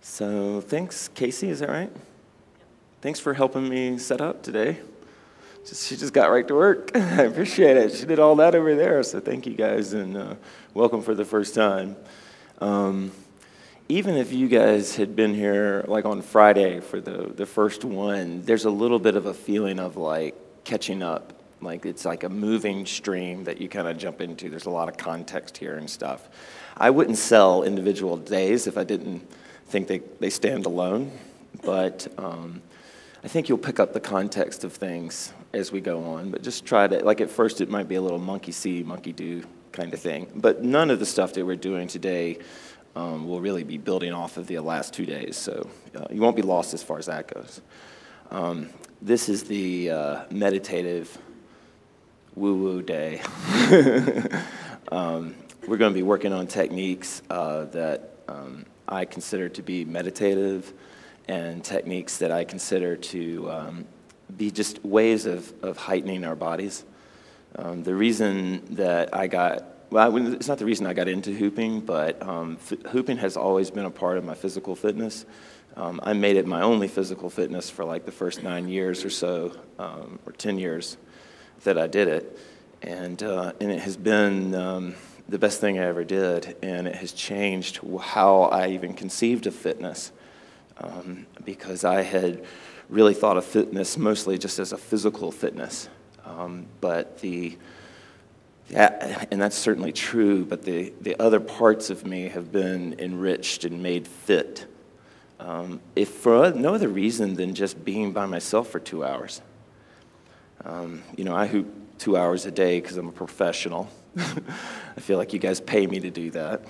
So thanks, Casey, is that right? Thanks for helping me set up today. Just, she just got right to work. I appreciate it. She did all that over there, so thank you guys, and uh, welcome for the first time. Um, even if you guys had been here like on Friday for the, the first one, there's a little bit of a feeling of like catching up. Like it's like a moving stream that you kind of jump into. There's a lot of context here and stuff. I wouldn't sell individual days if I didn't think they, they stand alone, but um, I think you'll pick up the context of things as we go on. But just try to, like at first, it might be a little monkey see, monkey do kind of thing. But none of the stuff that we're doing today um, will really be building off of the last two days, so uh, you won't be lost as far as that goes. Um, this is the uh, meditative woo woo day. um, we're going to be working on techniques uh, that um, I consider to be meditative and techniques that I consider to um, be just ways of, of heightening our bodies. Um, the reason that I got, well, it's not the reason I got into hooping, but um, f- hooping has always been a part of my physical fitness. Um, I made it my only physical fitness for like the first nine years or so, um, or 10 years that I did it. And, uh, and it has been um, the best thing I ever did, and it has changed how I even conceived of fitness. Um, because I had really thought of fitness mostly just as a physical fitness. Um, but the, yeah, and that's certainly true, but the, the other parts of me have been enriched and made fit. Um, if for no other reason than just being by myself for two hours. Um, you know, I hoop two hours a day because I'm a professional. I feel like you guys pay me to do that.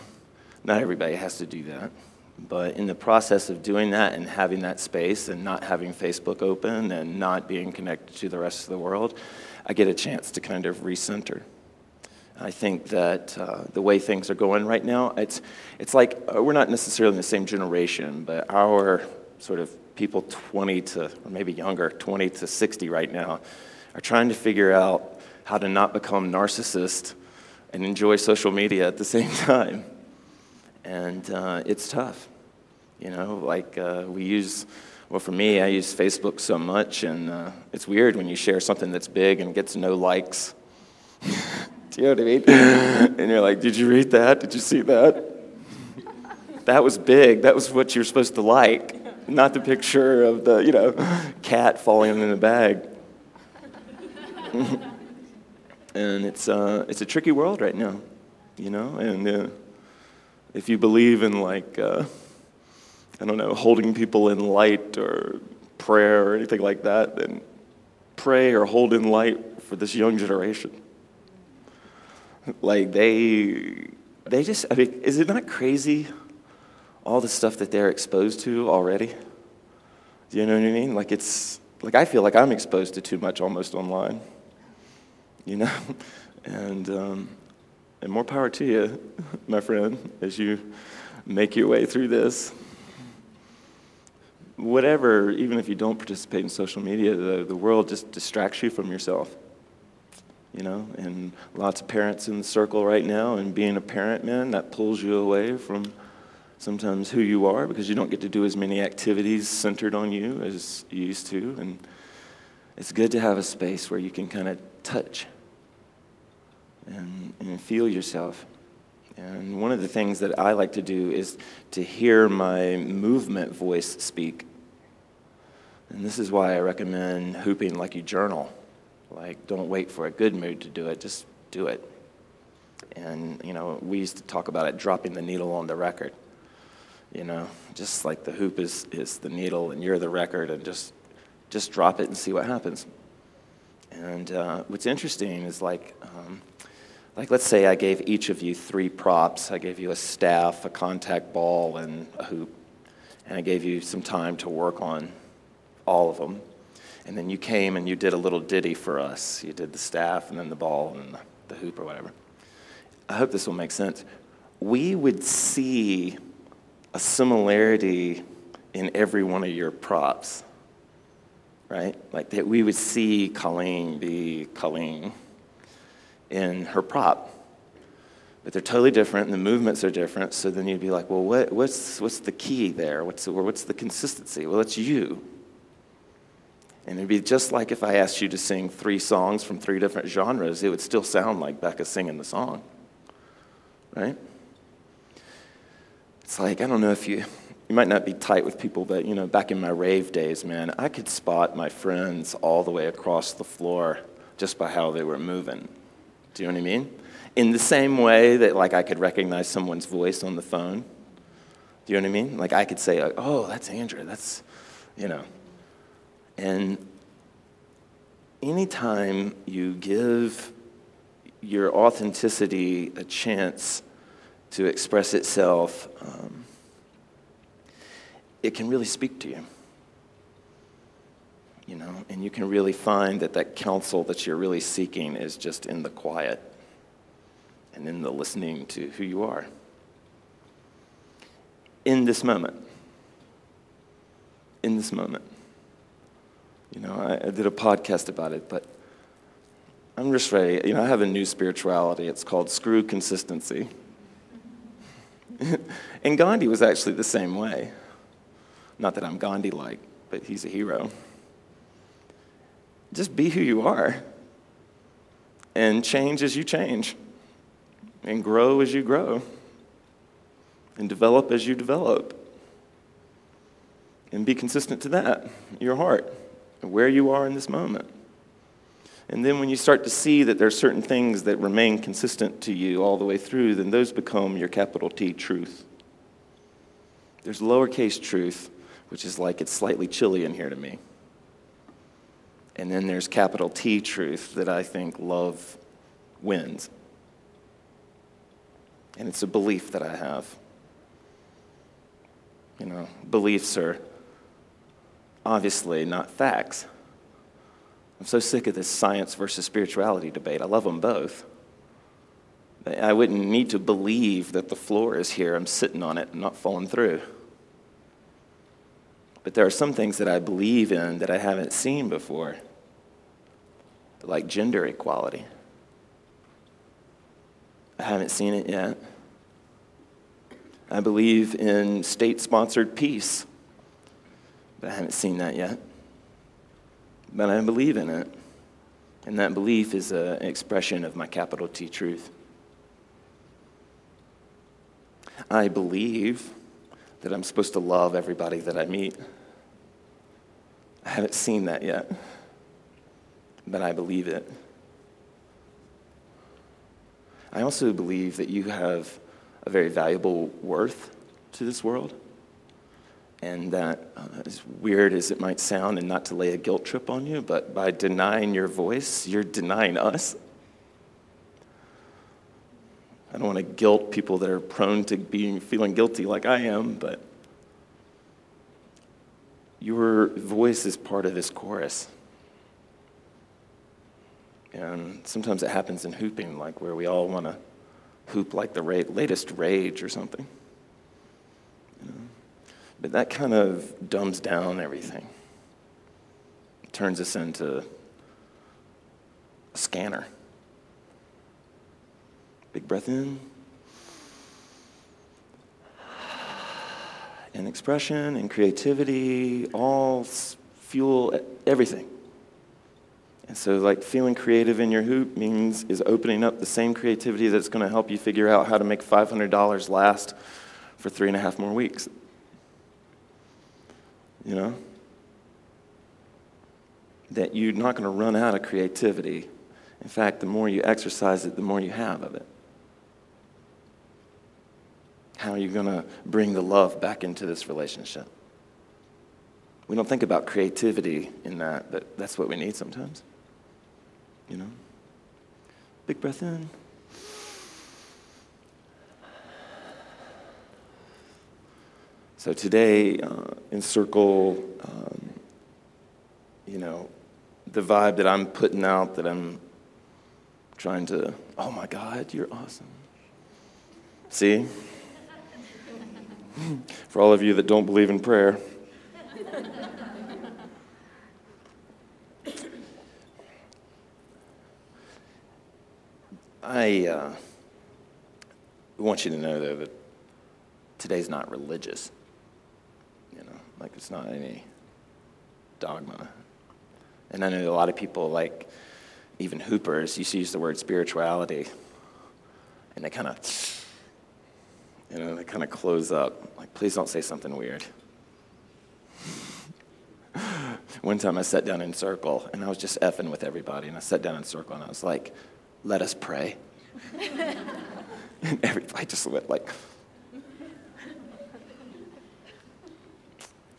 Not everybody has to do that. But in the process of doing that and having that space and not having Facebook open and not being connected to the rest of the world, I get a chance to kind of recenter. I think that uh, the way things are going right now, it's, it's like uh, we're not necessarily in the same generation, but our sort of people 20 to, or maybe younger, 20 to 60 right now, are trying to figure out how to not become narcissist and enjoy social media at the same time. And uh, it's tough. You know, like uh, we use, well, for me, I use Facebook so much, and uh, it's weird when you share something that's big and gets no likes. Do you know what I mean? and you're like, did you read that? Did you see that? that was big. That was what you're supposed to like, not the picture of the, you know, cat falling in the bag. and it's, uh, it's a tricky world right now, you know, and uh, if you believe in like, uh, I don't know, holding people in light or prayer or anything like that, then pray or hold in light for this young generation. Like they, they just, I mean, is it not crazy all the stuff that they're exposed to already? Do you know what I mean? Like it's, like I feel like I'm exposed to too much almost online, you know? And, um, and more power to you, my friend, as you make your way through this whatever, even if you don't participate in social media, the, the world just distracts you from yourself. You know, and lots of parents in the circle right now, and being a parent, man, that pulls you away from sometimes who you are because you don't get to do as many activities centered on you as you used to. And it's good to have a space where you can kind of touch and, and feel yourself. And one of the things that I like to do is to hear my movement voice speak and this is why I recommend hooping like you journal. Like, don't wait for a good mood to do it, just do it. And, you know, we used to talk about it dropping the needle on the record. You know, just like the hoop is, is the needle and you're the record, and just, just drop it and see what happens. And uh, what's interesting is like, um, like let's say I gave each of you three props. I gave you a staff, a contact ball, and a hoop. And I gave you some time to work on all of them. And then you came and you did a little ditty for us. You did the staff and then the ball and the hoop or whatever. I hope this will make sense. We would see a similarity in every one of your props, right? Like that we would see Colleen be Colleen in her prop. but they're totally different and the movements are different. So then you'd be like, well, what, what's, what's the key there? What's the, what's the consistency? Well, it's you. And it'd be just like if I asked you to sing three songs from three different genres, it would still sound like Becca singing the song, right? It's like, I don't know if you, you might not be tight with people, but you know, back in my rave days, man, I could spot my friends all the way across the floor just by how they were moving. Do you know what I mean? In the same way that like I could recognize someone's voice on the phone. Do you know what I mean? Like I could say, oh, that's Andrew. That's, you know. And anytime you give your authenticity a chance to express itself, um, it can really speak to you. You know, and you can really find that that counsel that you're really seeking is just in the quiet and in the listening to who you are in this moment. In this moment. You know, I, I did a podcast about it, but I'm just ready. You know, I have a new spirituality. It's called screw consistency. and Gandhi was actually the same way. Not that I'm Gandhi like, but he's a hero. Just be who you are and change as you change and grow as you grow and develop as you develop and be consistent to that, your heart where you are in this moment. And then when you start to see that there are certain things that remain consistent to you all the way through, then those become your capital T truth. There's lowercase truth, which is like it's slightly chilly in here to me. And then there's capital T truth that I think love wins. And it's a belief that I have. You know, beliefs are obviously not facts. I'm so sick of this science versus spirituality debate. I love them both. I wouldn't need to believe that the floor is here. I'm sitting on it and not falling through. But there are some things that I believe in that I haven't seen before, like gender equality. I haven't seen it yet. I believe in state sponsored peace. But I haven't seen that yet. But I believe in it. And that belief is an expression of my capital T truth. I believe that I'm supposed to love everybody that I meet. I haven't seen that yet, but I believe it. I also believe that you have a very valuable worth to this world. And that, uh, as weird as it might sound, and not to lay a guilt trip on you, but by denying your voice, you're denying us. I don't want to guilt people that are prone to being feeling guilty like I am, but your voice is part of this chorus. And sometimes it happens in hooping, like where we all want to hoop like the latest rage or something. You know? But that kind of dumbs down everything, it turns us into a scanner. Big breath in. And expression and creativity all fuel everything. And so, like, feeling creative in your hoop means is opening up the same creativity that's going to help you figure out how to make $500 last for three and a half more weeks. You know? That you're not going to run out of creativity. In fact, the more you exercise it, the more you have of it. How are you going to bring the love back into this relationship? We don't think about creativity in that, but that's what we need sometimes. You know? Big breath in. So today, uh, encircle, um, you know, the vibe that I'm putting out that I'm trying to, oh my God, you're awesome. See? For all of you that don't believe in prayer. I, uh, want you to know, though, that today's not religious. You know, like it's not any dogma. And I know a lot of people, like even hoopers, used to use the word spirituality, and they kind of, you know, they kind of close up. Like, please don't say something weird. One time I sat down in circle, and I was just effing with everybody, and I sat down in circle, and I was like, let us pray. and everybody just went like,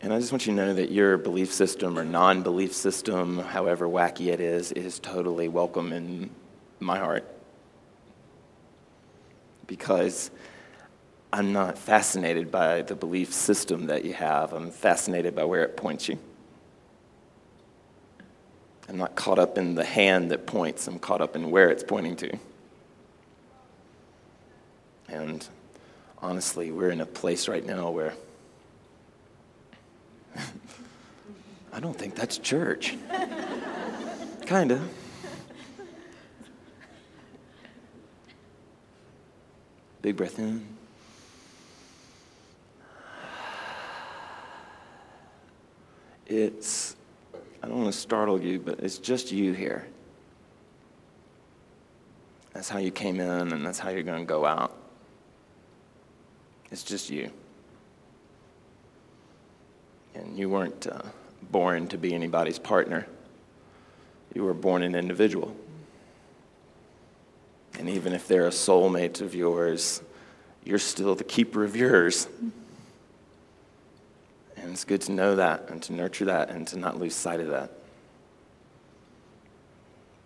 And I just want you to know that your belief system or non belief system, however wacky it is, is totally welcome in my heart. Because I'm not fascinated by the belief system that you have, I'm fascinated by where it points you. I'm not caught up in the hand that points, I'm caught up in where it's pointing to. And honestly, we're in a place right now where I don't think that's church. kind of. Big breath in. It's, I don't want to startle you, but it's just you here. That's how you came in, and that's how you're going to go out. It's just you. And you weren't uh, born to be anybody's partner, you were born an individual. And even if they're a soulmate of yours, you're still the keeper of yours. And it's good to know that and to nurture that and to not lose sight of that.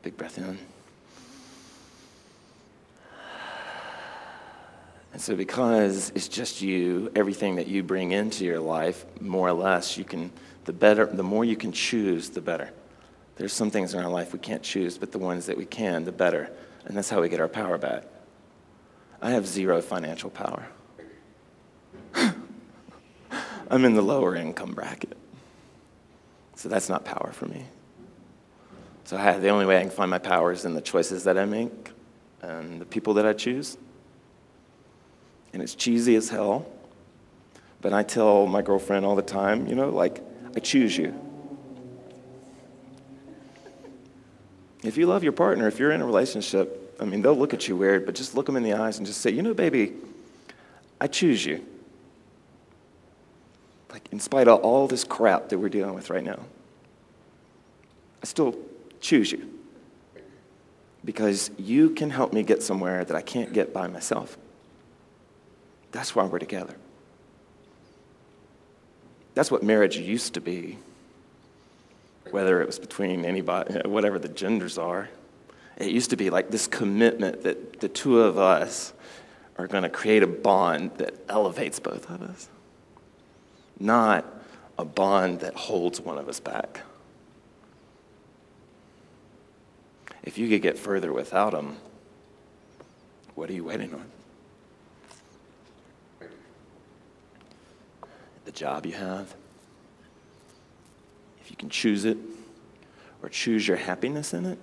Big breath in. And so, because it's just you, everything that you bring into your life, more or less, you can, the better, the more you can choose, the better. There's some things in our life we can't choose, but the ones that we can, the better. And that's how we get our power back. I have zero financial power. I'm in the lower income bracket. So that's not power for me. So I, the only way I can find my power is in the choices that I make and the people that I choose and it's cheesy as hell. But I tell my girlfriend all the time, you know, like, I choose you. If you love your partner, if you're in a relationship, I mean, they'll look at you weird, but just look them in the eyes and just say, you know, baby, I choose you. Like, in spite of all this crap that we're dealing with right now, I still choose you. Because you can help me get somewhere that I can't get by myself. That's why we're together. That's what marriage used to be, whether it was between anybody, whatever the genders are. It used to be like this commitment that the two of us are going to create a bond that elevates both of us, not a bond that holds one of us back. If you could get further without them, what are you waiting on? the job you have, if you can choose it or choose your happiness in it.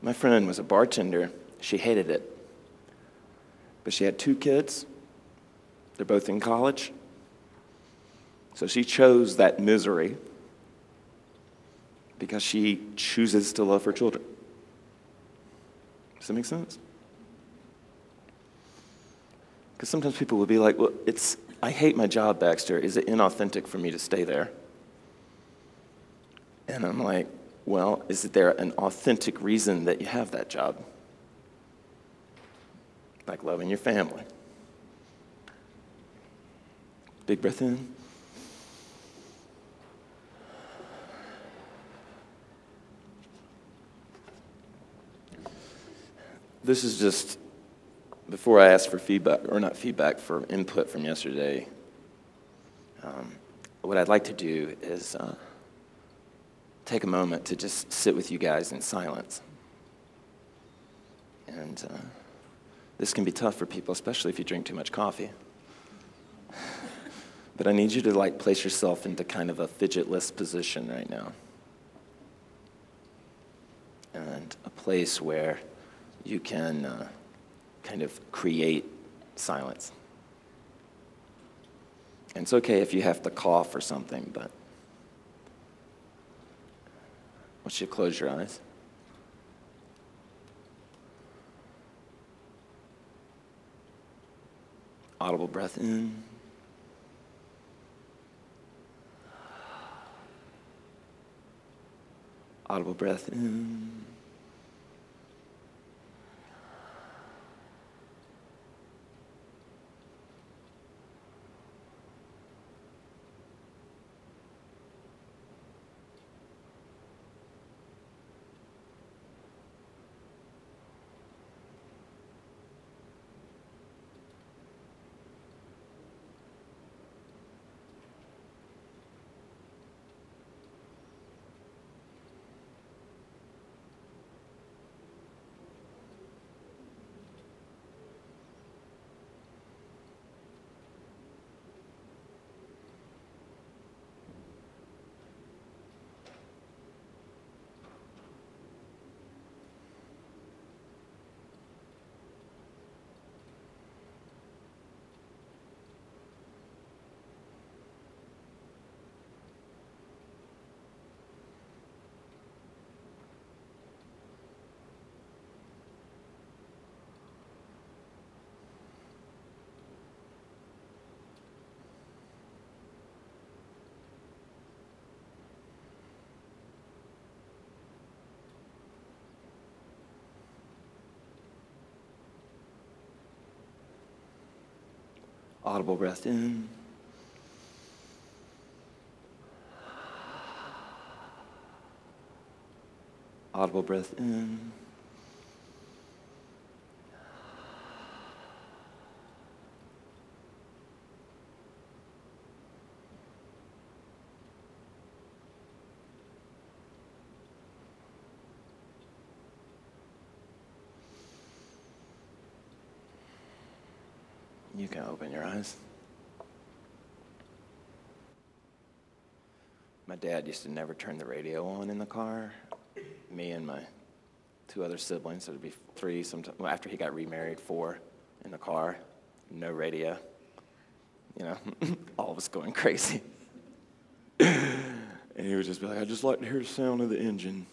My friend was a bartender. She hated it. But she had two kids. They're both in college. So she chose that misery because she chooses to love her children. Does that make sense? Because sometimes people will be like, well, it's, I hate my job, Baxter. Is it inauthentic for me to stay there? And I'm like, well, is there an authentic reason that you have that job? Like loving your family. Big breath in. This is just before I ask for feedback, or not feedback, for input from yesterday, um, what I'd like to do is uh, take a moment to just sit with you guys in silence. And uh, this can be tough for people, especially if you drink too much coffee. but I need you to like place yourself into kind of a fidgetless position right now. And a place where you can. Uh, kind of create silence. And it's okay if you have to cough or something, but once you close your eyes. Audible breath in. Audible breath in. Audible breath in. Audible breath in. You can open your eyes. My dad used to never turn the radio on in the car. Me and my two other siblings, so it'd be three sometime, well, after he got remarried, four in the car, no radio. You know, all of us going crazy. and he would just be like, I just like to hear the sound of the engine.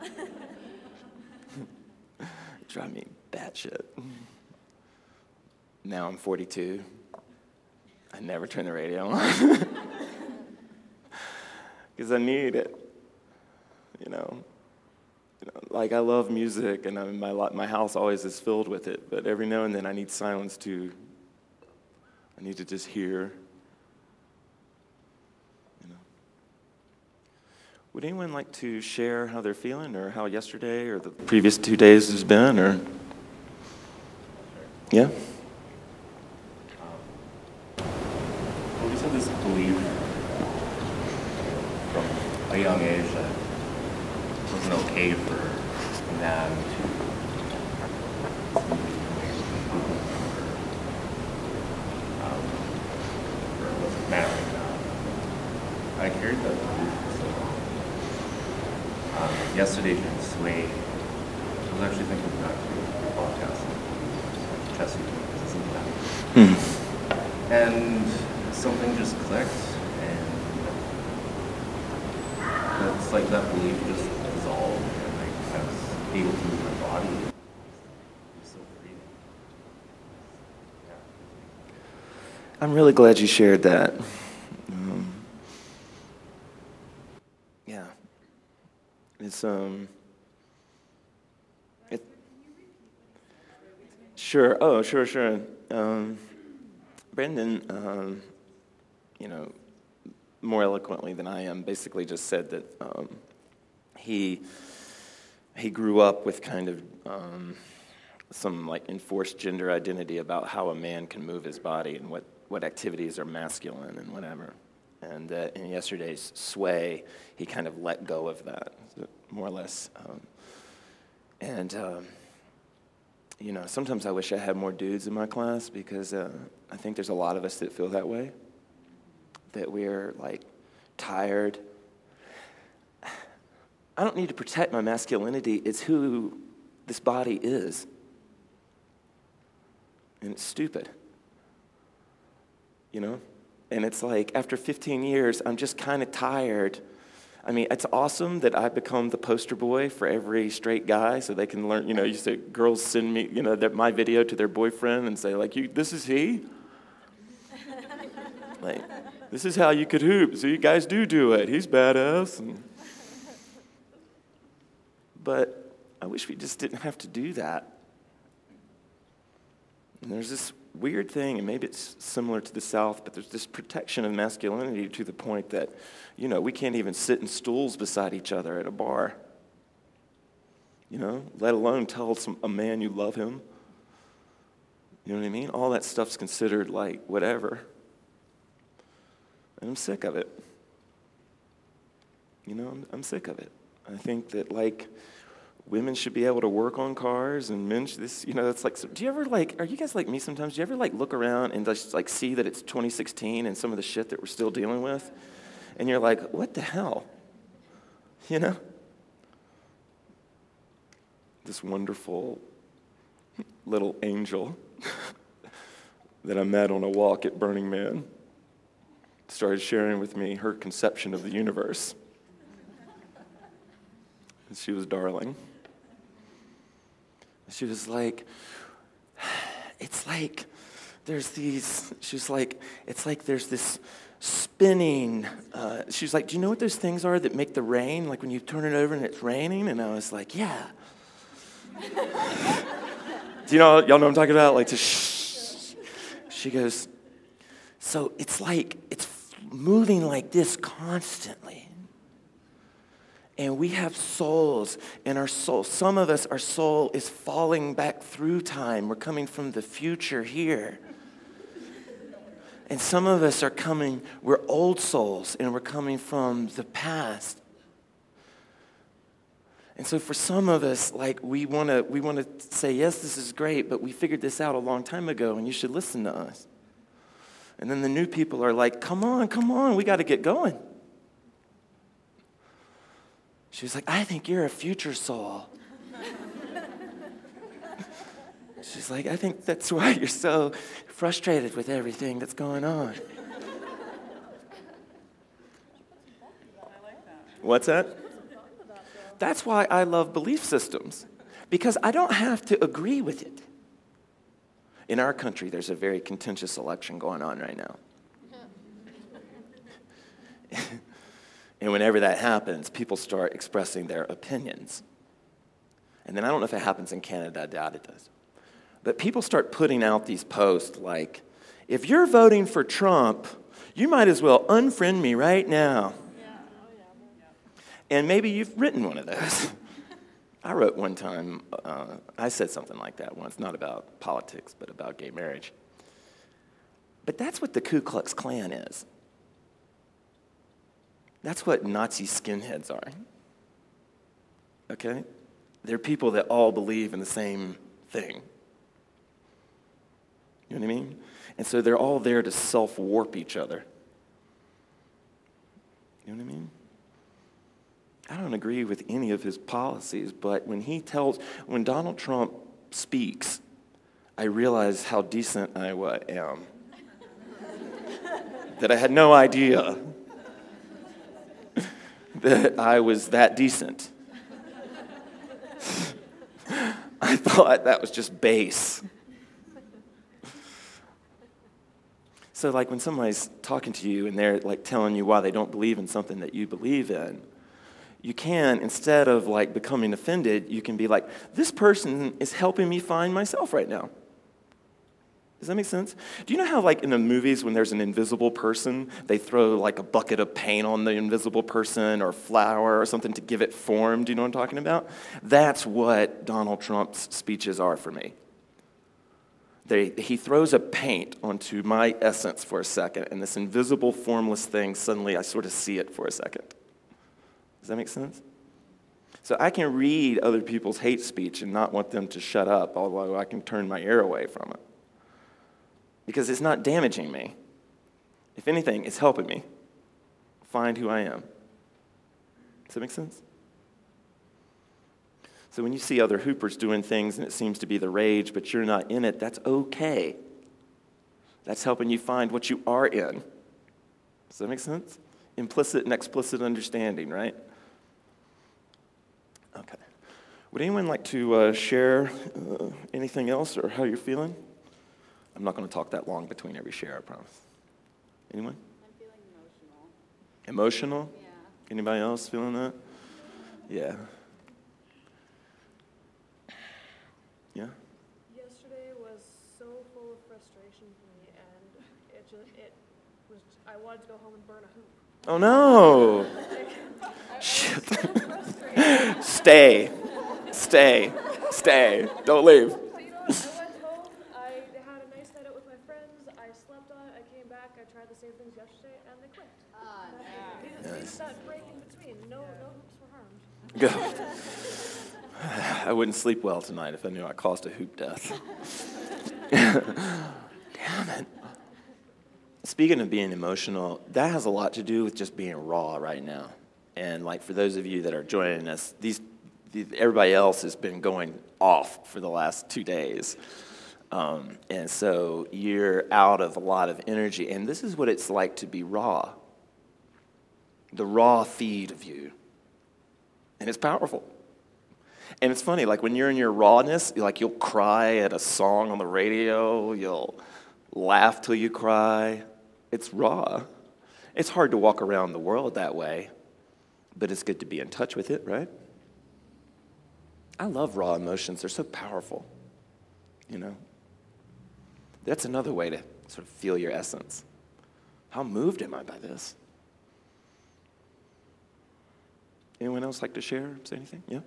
Drive me batshit. Now I'm 42. I never turn the radio on because I need it. You know, you know, like I love music, and I mean, my my house always is filled with it. But every now and then, I need silence too. I need to just hear. You know. Would anyone like to share how they're feeling, or how yesterday or the previous two days has been, or? Yeah. this belief from a young age that it wasn't okay for man to um, or it wasn't manly enough. I carried that belief for so long. Um, yesterday during Sway, I was actually thinking back to the podcast, Jesse, isn't that? Hmm. And something just clicked, and it's like that belief just dissolved, and I, I was able to move my body. So free. Yeah. I'm really glad you shared that. Um, yeah, it's um. It, sure. Oh, sure, sure. Um, Brendan, um, you know, more eloquently than I am, basically just said that um, he he grew up with kind of um, some like enforced gender identity about how a man can move his body and what, what activities are masculine and whatever. And uh, in yesterday's sway, he kind of let go of that, more or less. Um, and um, you know, sometimes I wish I had more dudes in my class because uh, I think there's a lot of us that feel that way that we're like tired. I don't need to protect my masculinity, it's who this body is. and it's stupid. You know? And it's like after 15 years, I'm just kind of tired. I mean, it's awesome that I've become the poster boy for every straight guy so they can learn, you know, you say girls send me, you know, my video to their boyfriend and say, like, you, this is he? like, this is how you could hoop. So you guys do do it. He's badass. And, but I wish we just didn't have to do that. And there's this weird thing, and maybe it's similar to the South, but there's this protection of masculinity to the point that, you know, we can't even sit in stools beside each other at a bar. You know, let alone tell some, a man you love him. You know what I mean? All that stuff's considered like whatever. And I'm sick of it. You know, I'm, I'm sick of it. I think that, like, women should be able to work on cars and men should, this you know it's like do you ever like are you guys like me sometimes? Do you ever like look around and just like see that it's 2016 and some of the shit that we're still dealing with? And you're like what the hell? You know? This wonderful little angel that i met on a walk at burning man started sharing with me her conception of the universe. And she was darling she was like, it's like there's these, she was like, it's like there's this spinning. Uh, she was like, do you know what those things are that make the rain? Like when you turn it over and it's raining? And I was like, yeah. do you know, y'all know what I'm talking about? Like to shh. She goes, so it's like, it's moving like this constantly. And we have souls, and our soul, some of us, our soul is falling back through time. We're coming from the future here. And some of us are coming, we're old souls, and we're coming from the past. And so for some of us, like we want to we want to say, yes, this is great, but we figured this out a long time ago, and you should listen to us. And then the new people are like, come on, come on, we got to get going. She was like, I think you're a future soul. She's like, I think that's why you're so frustrated with everything that's going on. What's that? That's why I love belief systems, because I don't have to agree with it. In our country, there's a very contentious election going on right now. And whenever that happens, people start expressing their opinions. And then I don't know if it happens in Canada, I doubt it does. But people start putting out these posts like, if you're voting for Trump, you might as well unfriend me right now. And maybe you've written one of those. I wrote one time, uh, I said something like that once, not about politics, but about gay marriage. But that's what the Ku Klux Klan is. That's what Nazi skinheads are. Okay? They're people that all believe in the same thing. You know what I mean? And so they're all there to self warp each other. You know what I mean? I don't agree with any of his policies, but when he tells, when Donald Trump speaks, I realize how decent I am. that I had no idea that I was that decent. I thought that was just base. So, like when somebody's talking to you and they're like telling you why they don't believe in something that you believe in, you can, instead of like becoming offended, you can be like, this person is helping me find myself right now. Does that make sense? Do you know how, like in the movies, when there's an invisible person, they throw like a bucket of paint on the invisible person or flour or something to give it form? Do you know what I'm talking about? That's what Donald Trump's speeches are for me. They, he throws a paint onto my essence for a second, and this invisible, formless thing, suddenly I sort of see it for a second. Does that make sense? So I can read other people's hate speech and not want them to shut up, although I can turn my ear away from it because it's not damaging me. If anything, it's helping me find who I am. Does that make sense? So when you see other hoopers doing things and it seems to be the rage, but you're not in it, that's okay. That's helping you find what you are in. Does that make sense? Implicit and explicit understanding, right? Okay. Would anyone like to uh, share uh, anything else or how you're feeling? I'm not going to talk that long between every share, I promise. Anyone? I'm feeling emotional. Emotional? Yeah. Anybody else feeling that? Yeah. Yeah? Yesterday was so full of frustration for me, and it just it was. I wanted to go home and burn a hoop. Oh no! Shit. I was so frustrated. Stay. Stay. Stay. Don't leave. So you know, what? I went home. I had a nice night out with my friends. I slept on it. I came back. I tried the same things yesterday, and they quit. Ah, These, Nice. these that break in between. No, no hoops were harmed. Go. I wouldn't sleep well tonight if I knew I caused a hoop death. Damn it. Speaking of being emotional, that has a lot to do with just being raw right now. And like for those of you that are joining us, these, the everybody else has been going off for the last two days. Um, and so you're out of a lot of energy. And this is what it's like to be raw the raw feed of you. And it's powerful. And it's funny, like when you're in your rawness, like you'll cry at a song on the radio, you'll laugh till you cry. It's raw. It's hard to walk around the world that way, but it's good to be in touch with it, right? I love raw emotions, they're so powerful, you know? That's another way to sort of feel your essence. How moved am I by this? Anyone else like to share, say anything? Yeah? Um,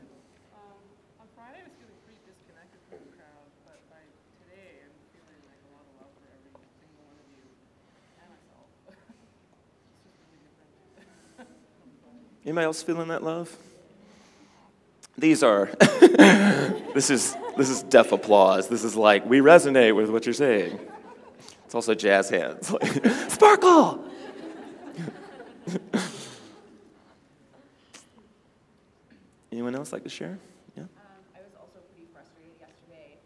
on Friday, I was feeling pretty disconnected from the crowd, but by today, I'm feeling like a lot of love for every single one of you and myself. it's just really different. Anybody else feeling that love? These are, this is, this is deaf applause. This is like, we resonate with what you're saying. It's also jazz hands. Sparkle! Anyone else like to share? Yeah? Um, I was also pretty frustrated yesterday,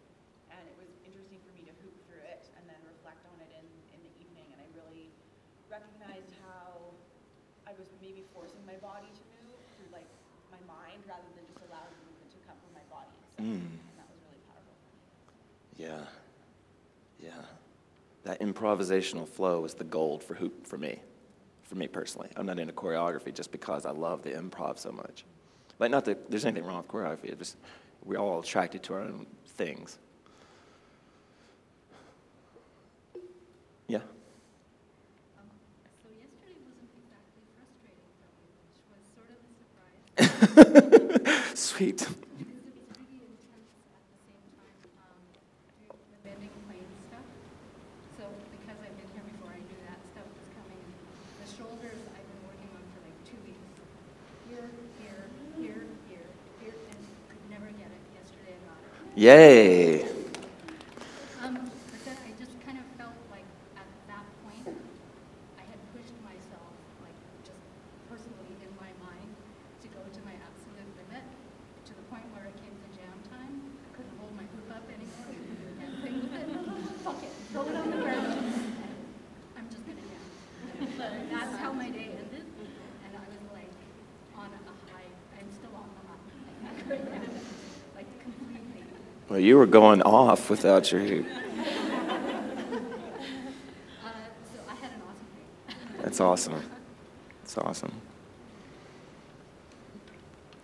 and it was interesting for me to hoop through it and then reflect on it in, in the evening. And I really recognized how I was maybe forcing my body to move through like my mind rather than just allowing the movement to come from my body. So Mm. and that was really powerful. Yeah. Yeah. That improvisational flow is the gold for hoop for me. For me personally. I'm not into choreography just because I love the improv so much. Like not that there's anything wrong with choreography, it's just we're all attracted to our own things. Yeah. Um, so yesterday wasn't exactly frustrating for me, which was sort of. Sweet. Because it was pretty intense at the same time, um, doing the bending plane stuff. So because I've been here before, I knew that stuff was coming. The shoulders I've been working on for like two weeks. Here, here, here, here, here, and could never get it. Yesterday I got it. Yay. Um, but then I just kind of felt like at that point, I had pushed myself, like just personally in my mind, to go to my absolute limit, to the point where it came to jam time, I couldn't hold my hoop up anymore, and play with it. Fuck it, throw it on the ground. I'm just gonna jam. That's how my day ended, and I was like on a high. I'm still on the high, like completely. Well, you were going off without your hoop. That's awesome. That's awesome.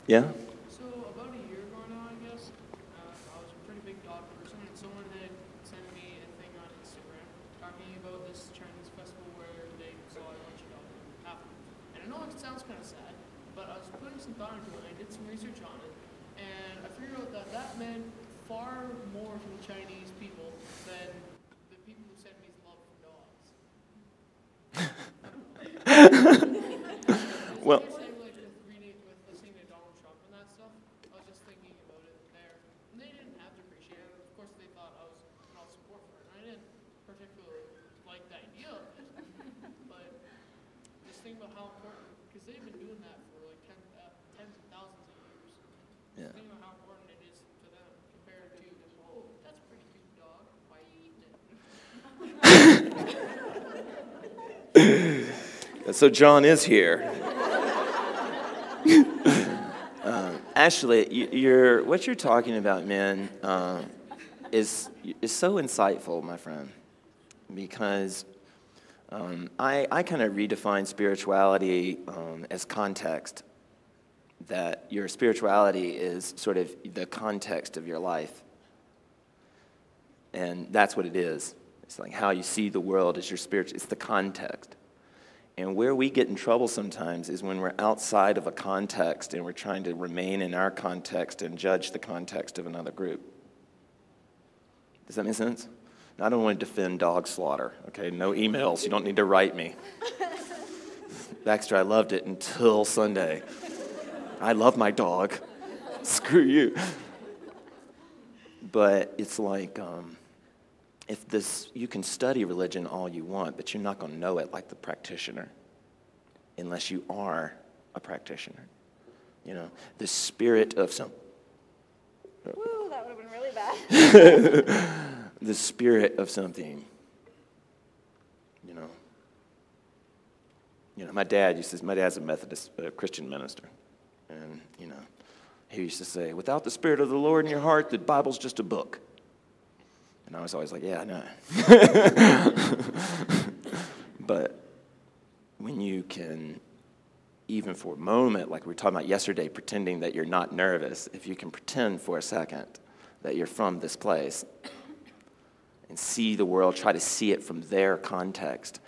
Yeah? So about a year ago now, I guess, uh, I was a pretty big dog person, and someone had sent me a thing on Instagram talking about this Chinese festival where they saw a bunch of dogs happen. And I know it sounds kind of sad, but I was putting some thought into it. and I did some research on it, and I figured out that that meant far more from Chinese people than the people who sent me love for dogs. Well, Especially, like with reading, with listening to Donald Trump and that stuff, I was just thinking about it there. And they didn't have to appreciate it. Of course, they thought I was all support for it. And I didn't particularly like the idea of it. but just think about how important, because they've been doing that for like ten, uh, tens of thousands of years. Yeah. Just think about how important it so John is here. Actually, you- what you're talking about, man, uh, is, is so insightful, my friend, because um, I, I kind of redefine spirituality um, as context. That your spirituality is sort of the context of your life. And that's what it is. It's like how you see the world is your spiritual, it's the context. And where we get in trouble sometimes is when we're outside of a context and we're trying to remain in our context and judge the context of another group. Does that make sense? Now, I don't want to defend dog slaughter, okay? No emails. You don't need to write me. Baxter, I loved it until Sunday. I love my dog. Screw you. But it's like, um, if this, you can study religion all you want, but you're not going to know it like the practitioner unless you are a practitioner. You know, the spirit of some, Woo, that would have been really bad. the spirit of something. You know, you know, my dad used to. My dad's a Methodist uh, Christian minister, and you know, he used to say, "Without the spirit of the Lord in your heart, the Bible's just a book." And I was always like, "Yeah, I know." but when you can, even for a moment, like we were talking about yesterday, pretending that you're not nervous, if you can pretend for a second that you're from this place and see the world, try to see it from their context,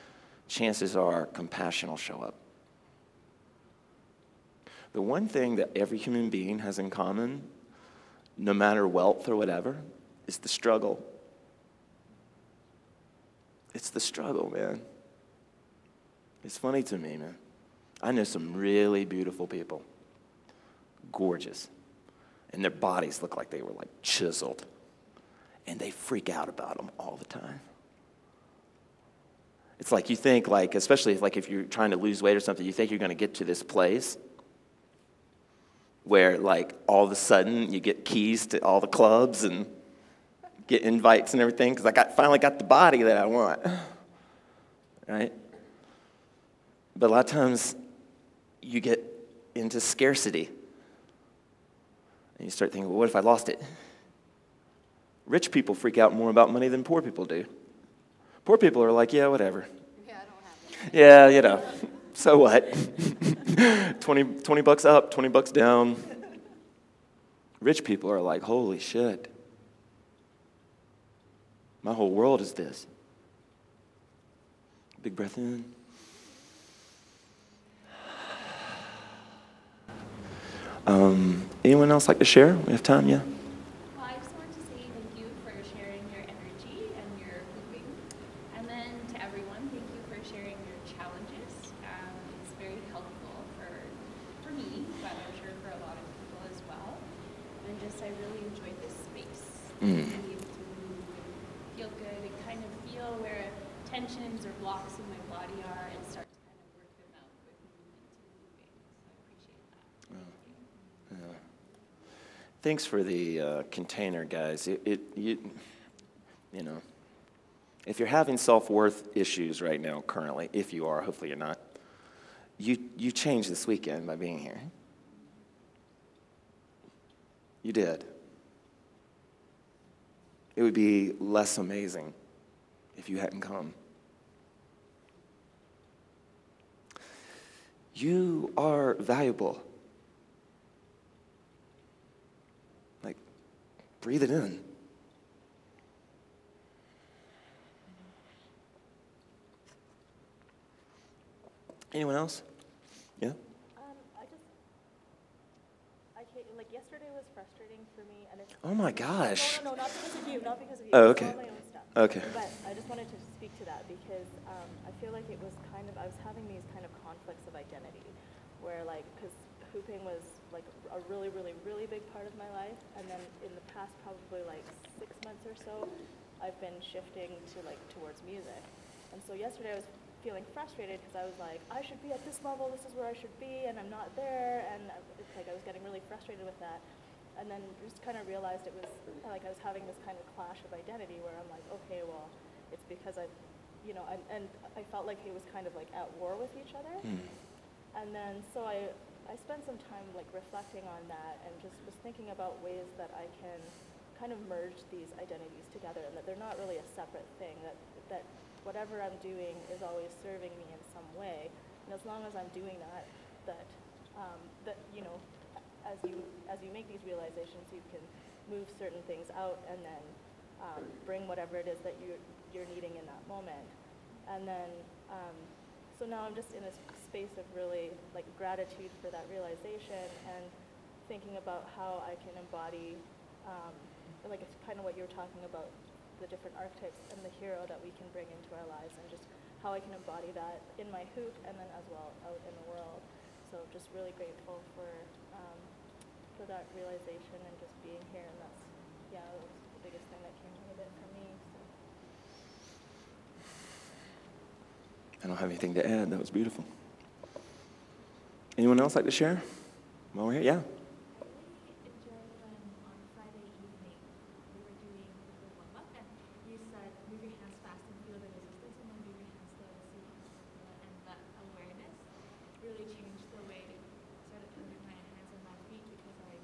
chances are compassion will show up. The one thing that every human being has in common, no matter wealth or whatever, is the struggle. It's the struggle, man. It's funny to me, man. I know some really beautiful people, gorgeous, and their bodies look like they were like chiseled, and they freak out about them all the time. It's like you think, like, especially if, like if you're trying to lose weight or something, you think you're going to get to this place where, like, all of a sudden you get keys to all the clubs and get invites and everything because I got finally got the body that I want, right? But a lot of times you get into scarcity. And you start thinking, well, what if I lost it? Rich people freak out more about money than poor people do. Poor people are like, yeah, whatever. Yeah, I don't have. Yeah, you know, so what? 20, 20 bucks up, 20 bucks down. Rich people are like, holy shit. My whole world is this. Big breath in. Um, anyone else like to share? We have time, yeah? Well, I just wanted to say thank you for sharing your energy and your hooping. And then to everyone, thank you for sharing your challenges. Um, it's very helpful for, for me, but I'm sure for a lot of people as well. And just, I really enjoyed this space. Mm. Being able to move and feel good and kind of feel where tensions or blocks in my body are and start to kind of work them out with movement and moving. So I appreciate that. Thank you. Thanks for the uh, container, guys. It, it, you, you know, if you're having self-worth issues right now, currently, if you are, hopefully you're not, you, you changed this weekend by being here. You did. It would be less amazing if you hadn't come. You are valuable. Breathe it in. Anyone else? Yeah? Um, I just, I can't, like, yesterday was frustrating for me, and it's. Oh my gosh. No, no, no, not because of you, not because of you. Oh, okay. all my own stuff. Okay. But I just wanted to speak to that because um, I feel like it was kind of, I was having these kind of conflicts of identity where like, because hooping was like a really, really, really big part of my life. And then in the past probably like six months or so, I've been shifting to like towards music. And so yesterday I was feeling frustrated because I was like, I should be at this level, this is where I should be, and I'm not there. And it's like I was getting really frustrated with that. And then just kind of realized it was like I was having this kind of clash of identity where I'm like, okay, well, it's because I've you know, and, and I felt like it was kind of like at war with each other. Hmm. And then, so I, I spent some time like reflecting on that and just was thinking about ways that I can kind of merge these identities together and that they're not really a separate thing, that, that whatever I'm doing is always serving me in some way. And as long as I'm doing that, that, um, that, you know, as you, as you make these realizations, you can move certain things out and then um, bring whatever it is that you, you're needing in that moment. And then, um, so now I'm just in a s- space of really like gratitude for that realization and thinking about how I can embody, um, like it's kind of what you were talking about, the different archetypes and the hero that we can bring into our lives and just how I can embody that in my hoop and then as well out in the world. So just really grateful for, um, for that realization and just being here and that's, yeah, that was the biggest thing that came out of it for me. So. I don't have anything to add. That was beautiful. Anyone else like to share? While we're here, yeah. really enjoyed when on Friday evening we were doing the warm up and you said move your hands fast and feel the resistance and then move your hands slow and see how you feel it. and that awareness really changed the way I started to move my hands and my feet because I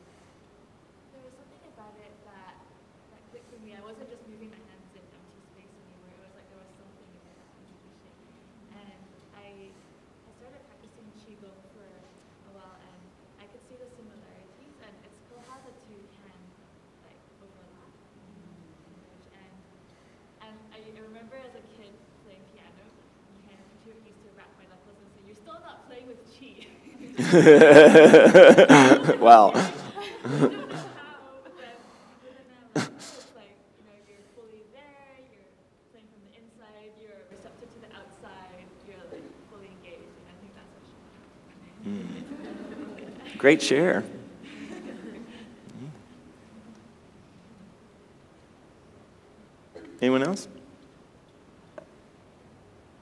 there was something about it that that clicked for me. I wasn't just moving my hands in empty space anymore. It was like there was something in there that wanted to shift. And I I started practicing qigong for a while and I could see the similarities and it's cool how the two can like overlap and merge. and and I I remember as a kid playing piano my hand used to wrap my knuckles and say you're still not playing with chi wow. I don't know how, but then, but then I'm like, oh, it's like, you know, you're fully there, you're playing from the inside, you're receptive to the outside, you're like fully engaged, and I think that's what she Great share. Anyone else?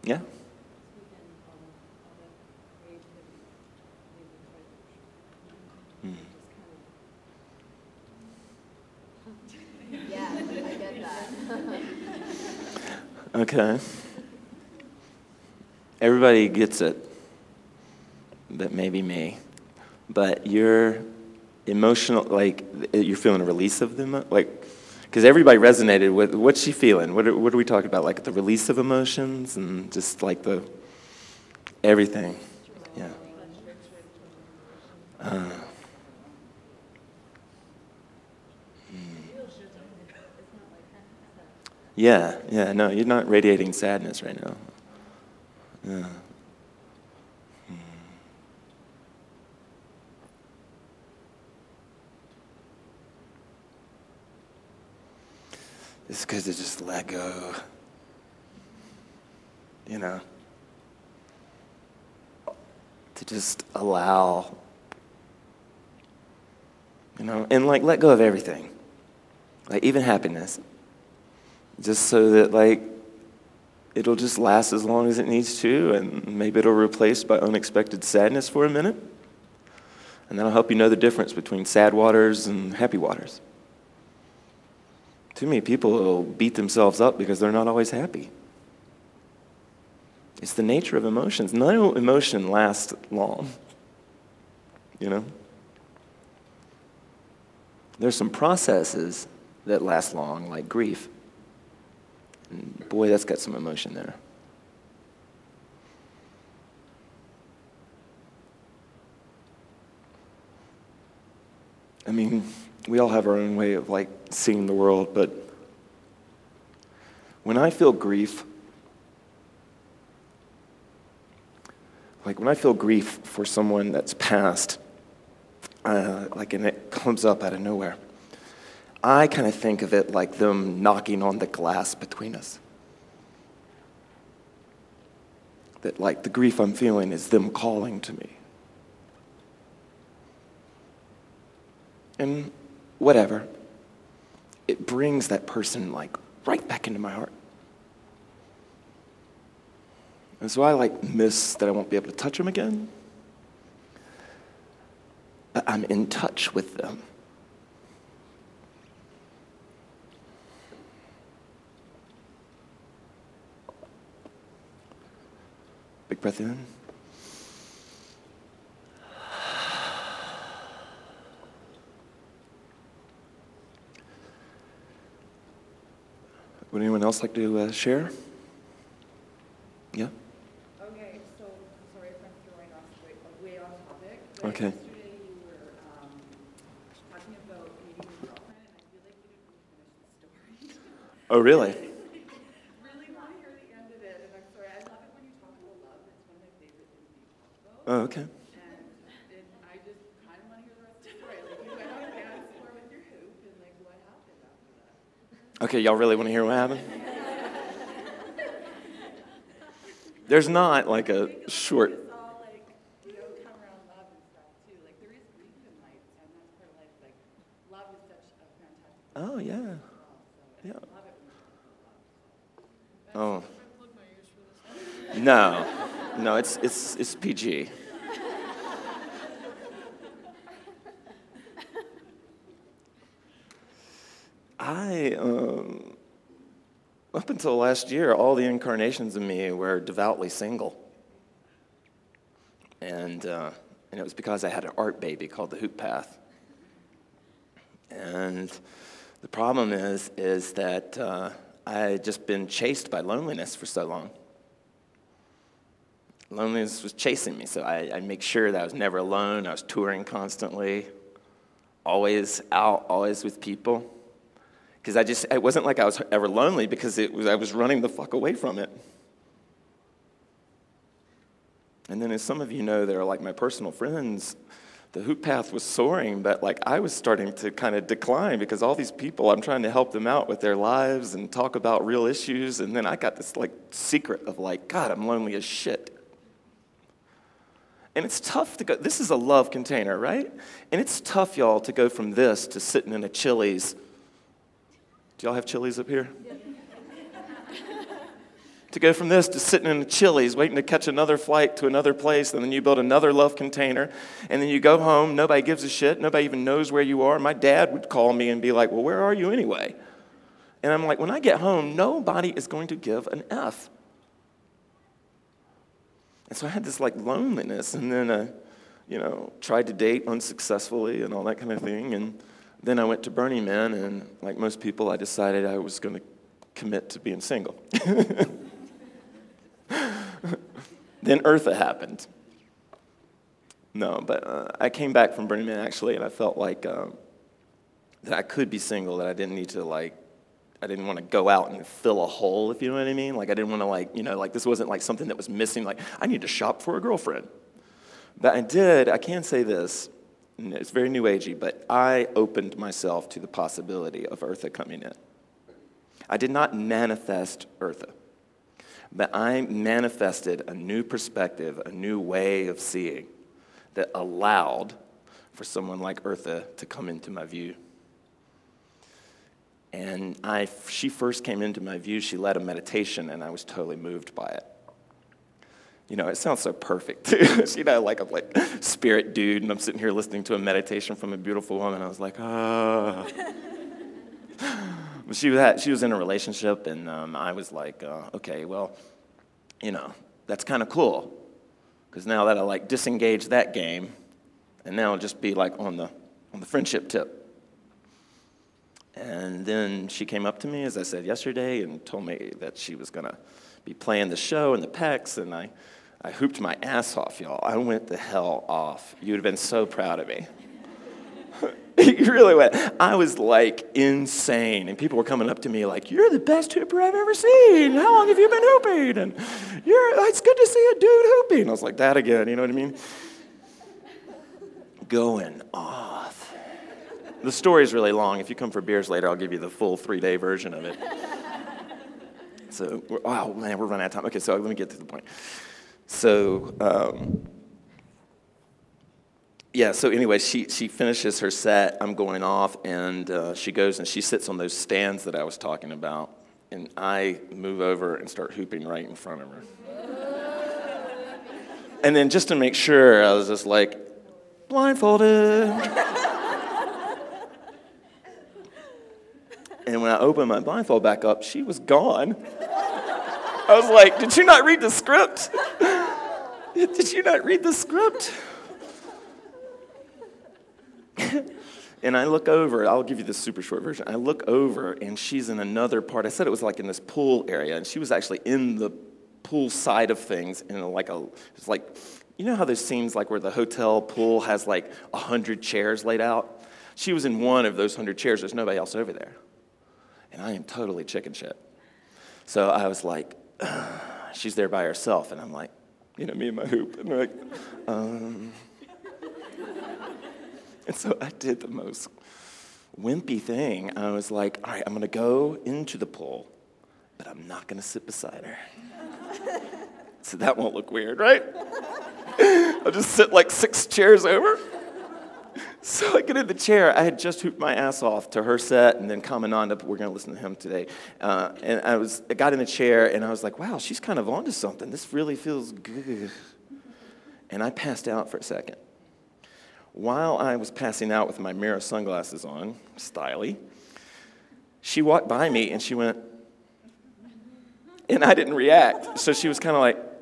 Yeah? Yeah, I get that. Okay. Everybody gets it, but maybe me. But you're emotional, like you're feeling a release of them, like because everybody resonated with what's she feeling? What are, what are we talking about? Like the release of emotions and just like the everything. Yeah. Yeah, yeah, no, you're not radiating sadness right now. Yeah. It's good to just let go. You know? To just allow. You know, and like let go of everything. Like even happiness just so that like it'll just last as long as it needs to and maybe it'll replace by unexpected sadness for a minute. And that'll help you know the difference between sad waters and happy waters. Too many people will beat themselves up because they're not always happy. It's the nature of emotions. No emotion lasts long you know? There's some processes that last long like grief and boy, that's got some emotion there. I mean, we all have our own way of like seeing the world, but when I feel grief, like when I feel grief for someone that's passed, uh, like and it comes up out of nowhere, I kind of think of it like them knocking on the glass between us. That, like, the grief I'm feeling is them calling to me. And whatever, it brings that person, like, right back into my heart. And so I, like, miss that I won't be able to touch them again. But I'm in touch with them. Big breath in. Would anyone else like to uh, share? Yeah? Okay, so, sorry if I'm throwing off, way, way off topic. Okay. Yesterday you were, um, talking about meeting your girlfriend, and I feel like you didn't really finish the story. Oh? Really want to hear the end of it, and I'm sorry, I love it when you talk about love, it's one of my favorite things that you talk about. Oh, okay. And it, I just kind of want to hear the rest of the story, like you went on a dance floor with your hoop, and like what happened after that? Okay, y'all really want to hear what happened? There's not like a short. Oh yeah. like, you oh. know, come it's love and stuff too, like there is grief in life, and that's part of life, like, love is such a fantastic Oh, yeah. so Yeah. I love it when you talk about love. Oh. I plug my ears for this. No. No, it's, it's, it's PG. I, um, up until last year, all the incarnations of me were devoutly single. And, uh, and it was because I had an art baby called the Hoop Path. And the problem is, is that uh, I had just been chased by loneliness for so long. Loneliness was chasing me, so I, I make sure that I was never alone. I was touring constantly, always out, always with people. Because I just, it wasn't like I was ever lonely because it was, I was running the fuck away from it. And then, as some of you know, that are like my personal friends, the hoop path was soaring, but like I was starting to kind of decline because all these people, I'm trying to help them out with their lives and talk about real issues. And then I got this like secret of like, God, I'm lonely as shit. And it's tough to go, this is a love container, right? And it's tough, y'all, to go from this to sitting in a Chili's. Do y'all have Chili's up here? to go from this to sitting in a Chili's, waiting to catch another flight to another place, and then you build another love container, and then you go home, nobody gives a shit, nobody even knows where you are. My dad would call me and be like, Well, where are you anyway? And I'm like, When I get home, nobody is going to give an F. And so I had this like loneliness, and then, uh, you know, tried to date unsuccessfully and all that kind of thing. And then I went to Burning Man, and like most people, I decided I was going to commit to being single. then Eartha happened. No, but uh, I came back from Burning Man actually, and I felt like um, that I could be single, that I didn't need to like I didn't want to go out and fill a hole, if you know what I mean. Like I didn't want to like, you know, like this wasn't like something that was missing. Like I need to shop for a girlfriend. But I did. I can say this. It's very new agey, but I opened myself to the possibility of Eartha coming in. I did not manifest Eartha, but I manifested a new perspective, a new way of seeing that allowed for someone like Eartha to come into my view. And I, she first came into my view, she led a meditation, and I was totally moved by it. You know, it sounds so perfect, too. you know, like I'm like spirit dude, and I'm sitting here listening to a meditation from a beautiful woman. I was like, ah. she was, at, she was in a relationship, and um, I was like, uh, okay, well, you know, that's kind of cool. Because now that I like disengage that game, and now I'll just be like on the, on the friendship tip. And then she came up to me, as I said yesterday, and told me that she was to be playing the show in the PEX, and I, I hooped my ass off, y'all. I went the hell off. You'd have been so proud of me. you really went. I was like insane, and people were coming up to me like, "You're the best hooper I've ever seen. How long have you been hooping?" And you're. It's good to see a dude hooping. I was like that again. You know what I mean? Going off. The story's really long. If you come for beers later, I'll give you the full three-day version of it. So, oh man, we're running out of time. Okay, so let me get to the point. So, um, yeah, so anyway, she, she finishes her set. I'm going off, and uh, she goes and she sits on those stands that I was talking about. And I move over and start hooping right in front of her. and then just to make sure, I was just like, blindfolded. and when I opened my blindfold back up, she was gone. I was like, did you not read the script? Did you not read the script? and I look over, I'll give you the super short version. I look over, and she's in another part. I said it was like in this pool area, and she was actually in the pool side of things, in like a, it's like, you know how there's scenes like where the hotel pool has like a hundred chairs laid out? She was in one of those hundred chairs. There's nobody else over there. And I am totally chicken shit. So I was like, she's there by herself, and I'm like, you know, me and my hoop, and like, um. and so I did the most wimpy thing. I was like, all right, I'm gonna go into the pool, but I'm not gonna sit beside her. so that won't look weird, right? I'll just sit like six chairs over. So I get in the chair. I had just hooped my ass off to her set, and then coming on to we're going to listen to him today. Uh, and I was I got in the chair, and I was like, "Wow, she's kind of onto something. This really feels good." And I passed out for a second. While I was passing out with my mirror sunglasses on, styly, she walked by me and she went, and I didn't react. So she was kind of like.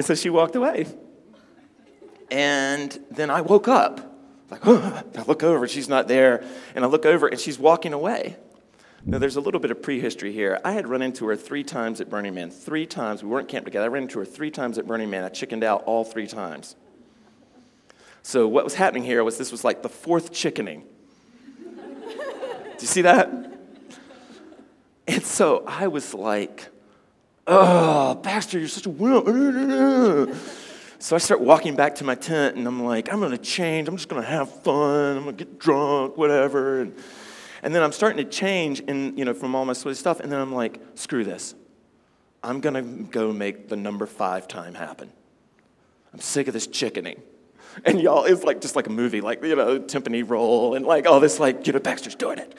And so she walked away. And then I woke up. Like, oh, I look over, she's not there. And I look over, and she's walking away. Now, there's a little bit of prehistory here. I had run into her three times at Burning Man. Three times. We weren't camped together. I ran into her three times at Burning Man. I chickened out all three times. So, what was happening here was this was like the fourth chickening. Do you see that? And so I was like, oh, Baxter, you're such a wimp. So I start walking back to my tent and I'm like, I'm to change. I'm just to have fun. I'm to get drunk, whatever. And, and then I'm starting to change in, you know, from all my sweaty stuff. And then I'm like, screw this. I'm to go make the number five time happen. I'm sick of this chickening. And y'all, it's like just like a movie, like, you know, timpani roll and like all this, like, you know, Baxter's doing it.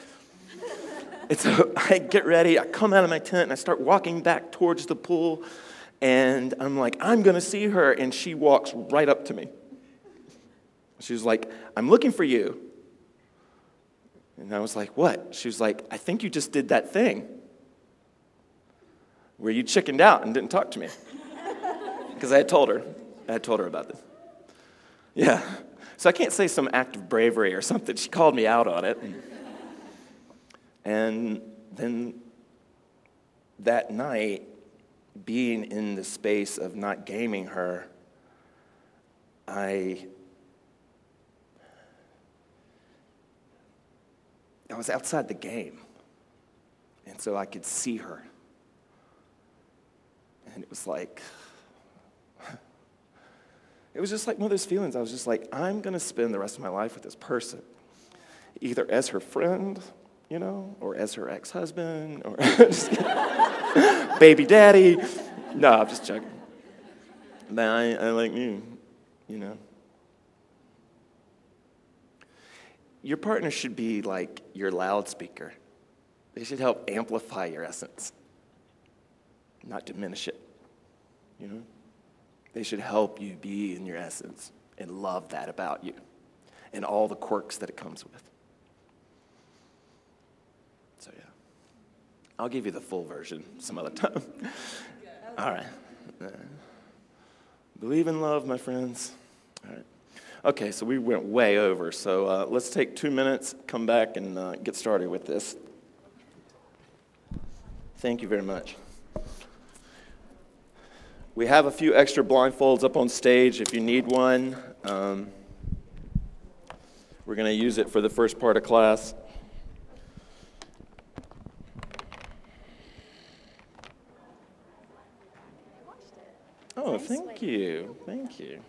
And so I get ready, I come out of my tent, and I start walking back towards the pool. And I'm like, I'm going to see her. And she walks right up to me. She's like, I'm looking for you. And I was like, What? She was like, I think you just did that thing where you chickened out and didn't talk to me. Because I had told her. I had told her about this. Yeah. So I can't say some act of bravery or something. She called me out on it. And then that night, being in the space of not gaming her, I I was outside the game. And so I could see her. And it was like it was just like one of those feelings. I was just like, I'm going to spend the rest of my life with this person, either as her friend you know, or as her ex husband, or baby daddy. No, I'm just joking. But I, I like you, you know. Your partner should be like your loudspeaker, they should help amplify your essence, not diminish it, you know. They should help you be in your essence and love that about you and all the quirks that it comes with. I'll give you the full version some other time. All right. Uh, believe in love, my friends. All right. Okay, so we went way over. So uh, let's take two minutes, come back, and uh, get started with this. Thank you very much. We have a few extra blindfolds up on stage if you need one. Um, we're going to use it for the first part of class. Oh, thank you. Thank you.